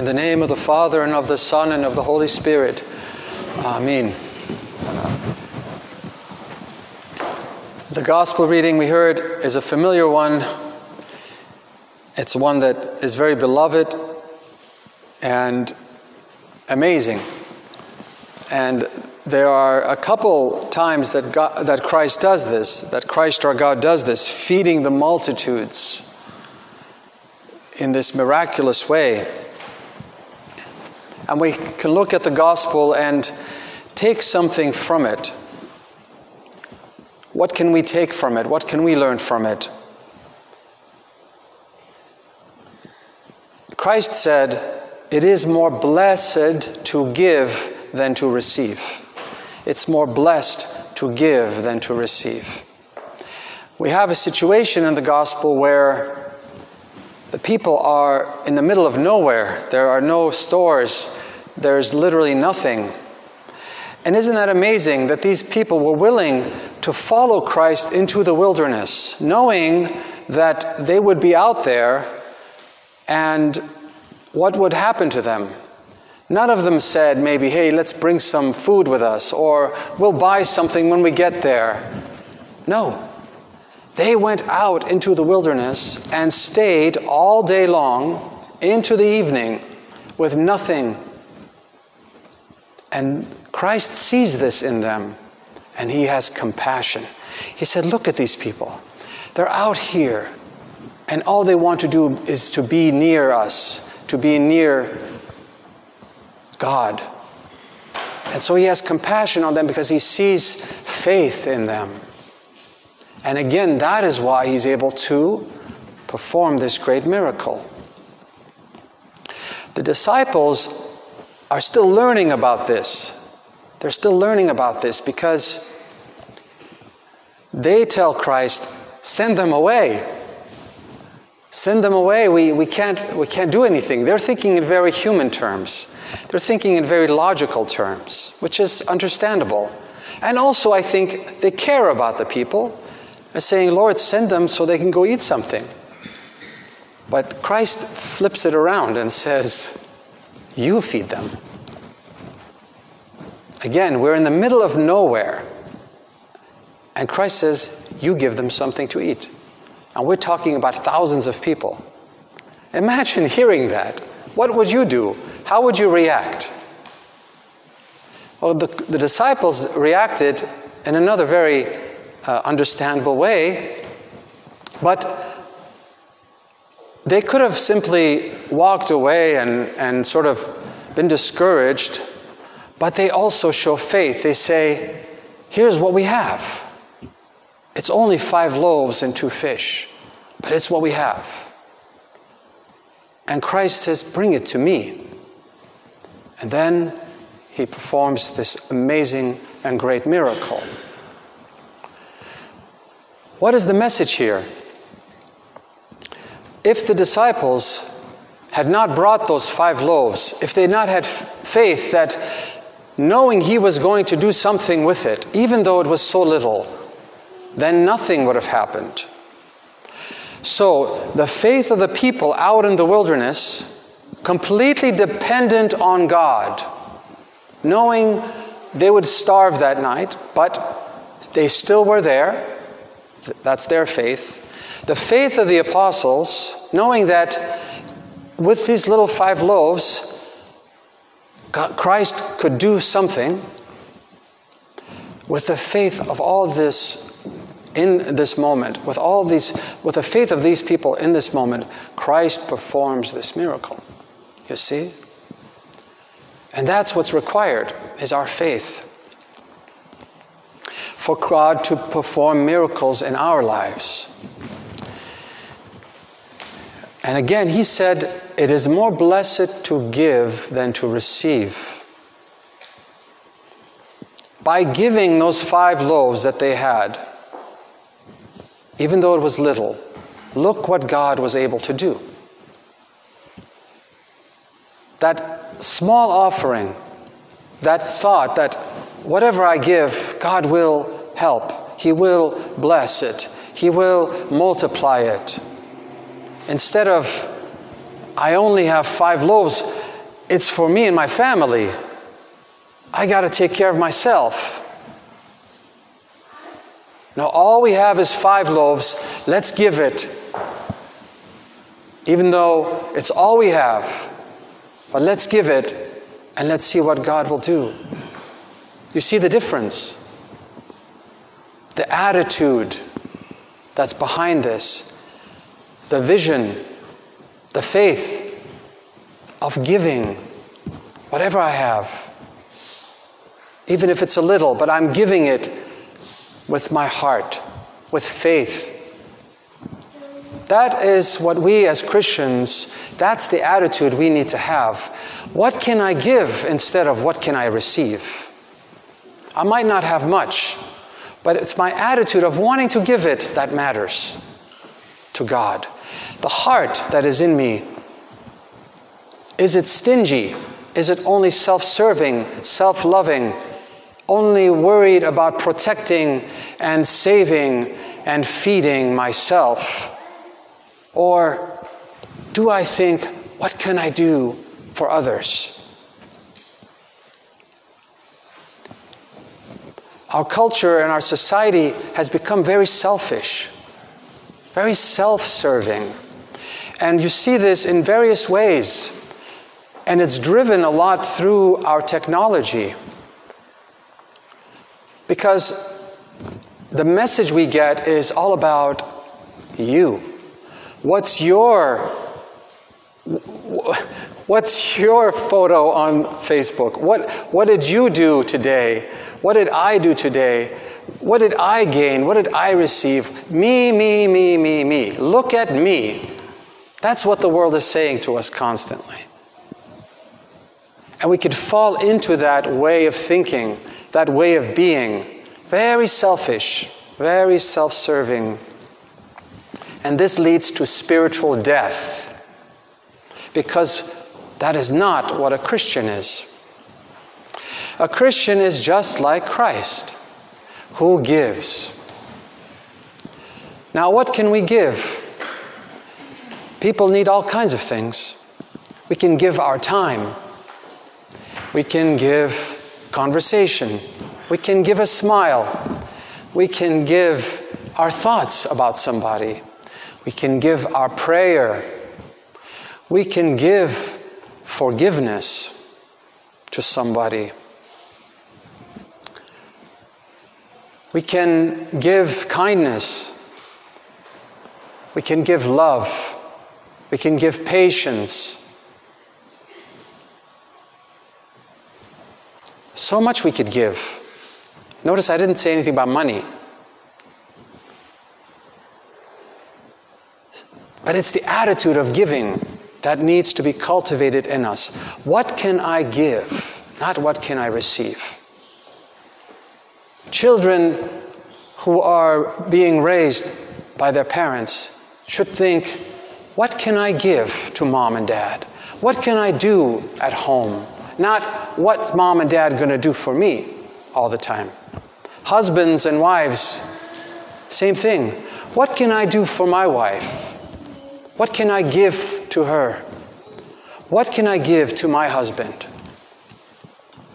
In the name of the Father, and of the Son, and of the Holy Spirit. Amen. The gospel reading we heard is a familiar one. It's one that is very beloved and amazing. And there are a couple times that, God, that Christ does this, that Christ our God does this, feeding the multitudes in this miraculous way. And we can look at the gospel and take something from it. What can we take from it? What can we learn from it? Christ said, It is more blessed to give than to receive. It's more blessed to give than to receive. We have a situation in the gospel where the people are in the middle of nowhere. There are no stores, there's literally nothing. And isn't that amazing that these people were willing to follow Christ into the wilderness, knowing that they would be out there and what would happen to them? None of them said, maybe, hey, let's bring some food with us, or we'll buy something when we get there. No. They went out into the wilderness and stayed all day long into the evening with nothing. And Christ sees this in them and he has compassion. He said, Look at these people. They're out here, and all they want to do is to be near us, to be near God. And so he has compassion on them because he sees faith in them. And again, that is why he's able to perform this great miracle. The disciples are still learning about this. They're still learning about this because they tell Christ, send them away. Send them away. We, we, can't, we can't do anything. They're thinking in very human terms. They're thinking in very logical terms, which is understandable. And also, I think they care about the people. They're saying, Lord, send them so they can go eat something. But Christ flips it around and says, You feed them. Again, we're in the middle of nowhere. And Christ says, You give them something to eat. And we're talking about thousands of people. Imagine hearing that. What would you do? How would you react? Well, the, the disciples reacted in another very uh, understandable way, but they could have simply walked away and, and sort of been discouraged, but they also show faith. They say, Here's what we have. It's only five loaves and two fish, but it's what we have. And Christ says, Bring it to me. And then he performs this amazing and great miracle. What is the message here? If the disciples had not brought those five loaves, if they had not had faith that knowing he was going to do something with it, even though it was so little, then nothing would have happened. So, the faith of the people out in the wilderness, completely dependent on God, knowing they would starve that night, but they still were there. That's their faith. The faith of the apostles, knowing that with these little five loaves, Christ could do something. With the faith of all this in this moment, with all these, with the faith of these people in this moment, Christ performs this miracle. You see? And that's what's required, is our faith. For God to perform miracles in our lives. And again, he said, It is more blessed to give than to receive. By giving those five loaves that they had, even though it was little, look what God was able to do. That small offering, that thought that whatever I give, God will help, He will bless it, He will multiply it. Instead of, I only have five loaves, it's for me and my family. I got to take care of myself. Now, all we have is five loaves. Let's give it. Even though it's all we have, but let's give it and let's see what God will do. You see the difference? The attitude that's behind this, the vision, the faith of giving whatever I have, even if it's a little, but I'm giving it with my heart, with faith. That is what we as Christians, that's the attitude we need to have. What can I give instead of what can I receive? I might not have much, but it's my attitude of wanting to give it that matters to God. The heart that is in me is it stingy? Is it only self serving, self loving, only worried about protecting and saving and feeding myself? Or do I think, what can I do for others? Our culture and our society has become very selfish, very self serving. And you see this in various ways. And it's driven a lot through our technology. Because the message we get is all about you. What's your what's your photo on Facebook? What what did you do today? What did I do today? What did I gain? What did I receive? Me, me, me, me, me. Look at me. That's what the world is saying to us constantly. And we could fall into that way of thinking, that way of being, very selfish, very self serving. And this leads to spiritual death because that is not what a Christian is. A Christian is just like Christ, who gives. Now, what can we give? People need all kinds of things. We can give our time. We can give conversation. We can give a smile. We can give our thoughts about somebody. We can give our prayer. We can give forgiveness to somebody. We can give kindness. We can give love. We can give patience. So much we could give. Notice I didn't say anything about money. But it's the attitude of giving that needs to be cultivated in us. What can I give? Not what can I receive. Children who are being raised by their parents should think, what can I give to mom and dad? What can I do at home? Not what's mom and dad going to do for me all the time. Husbands and wives, same thing. What can I do for my wife? What can I give to her? What can I give to my husband?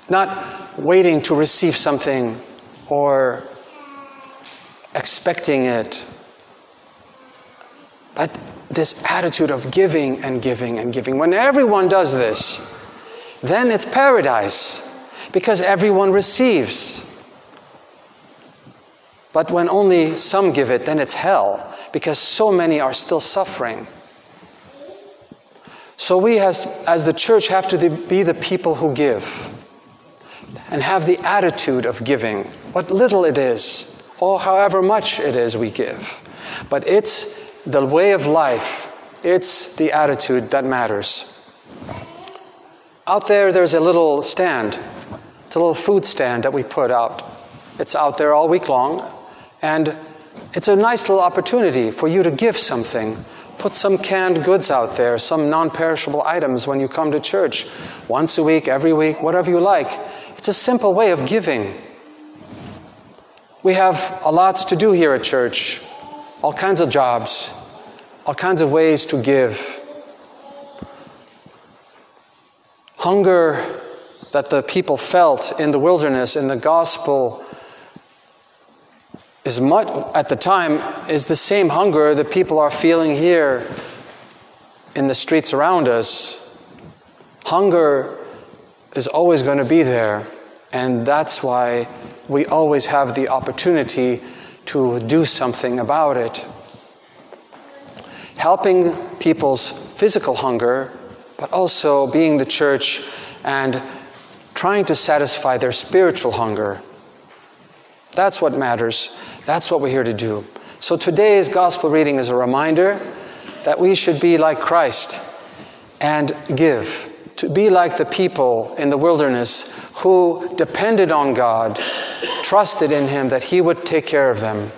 Not waiting to receive something or expecting it, but this attitude of giving and giving and giving. When everyone does this, then it's paradise because everyone receives. But when only some give it, then it's hell because so many are still suffering. So we, as, as the church, have to be the people who give and have the attitude of giving, what little it is, or however much it is we give. But it's the way of life, it's the attitude that matters. Out there, there's a little stand. It's a little food stand that we put out. It's out there all week long, and it's a nice little opportunity for you to give something. Put some canned goods out there, some non perishable items when you come to church, once a week, every week, whatever you like. It's a simple way of giving. We have a lot to do here at church, all kinds of jobs, all kinds of ways to give hunger that the people felt in the wilderness in the gospel is much at the time is the same hunger that people are feeling here in the streets around us. Hunger is always going to be there, and that's why we always have the opportunity to do something about it. Helping people's physical hunger, but also being the church and trying to satisfy their spiritual hunger. That's what matters. That's what we're here to do. So today's gospel reading is a reminder that we should be like Christ and give, to be like the people in the wilderness who depended on God, trusted in Him that He would take care of them,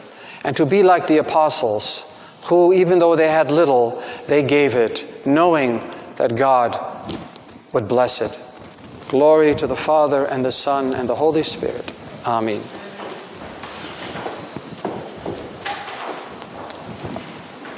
and to be like the apostles who, even though they had little, they gave it, knowing that God would bless it. Glory to the Father and the Son and the Holy Spirit. Amen.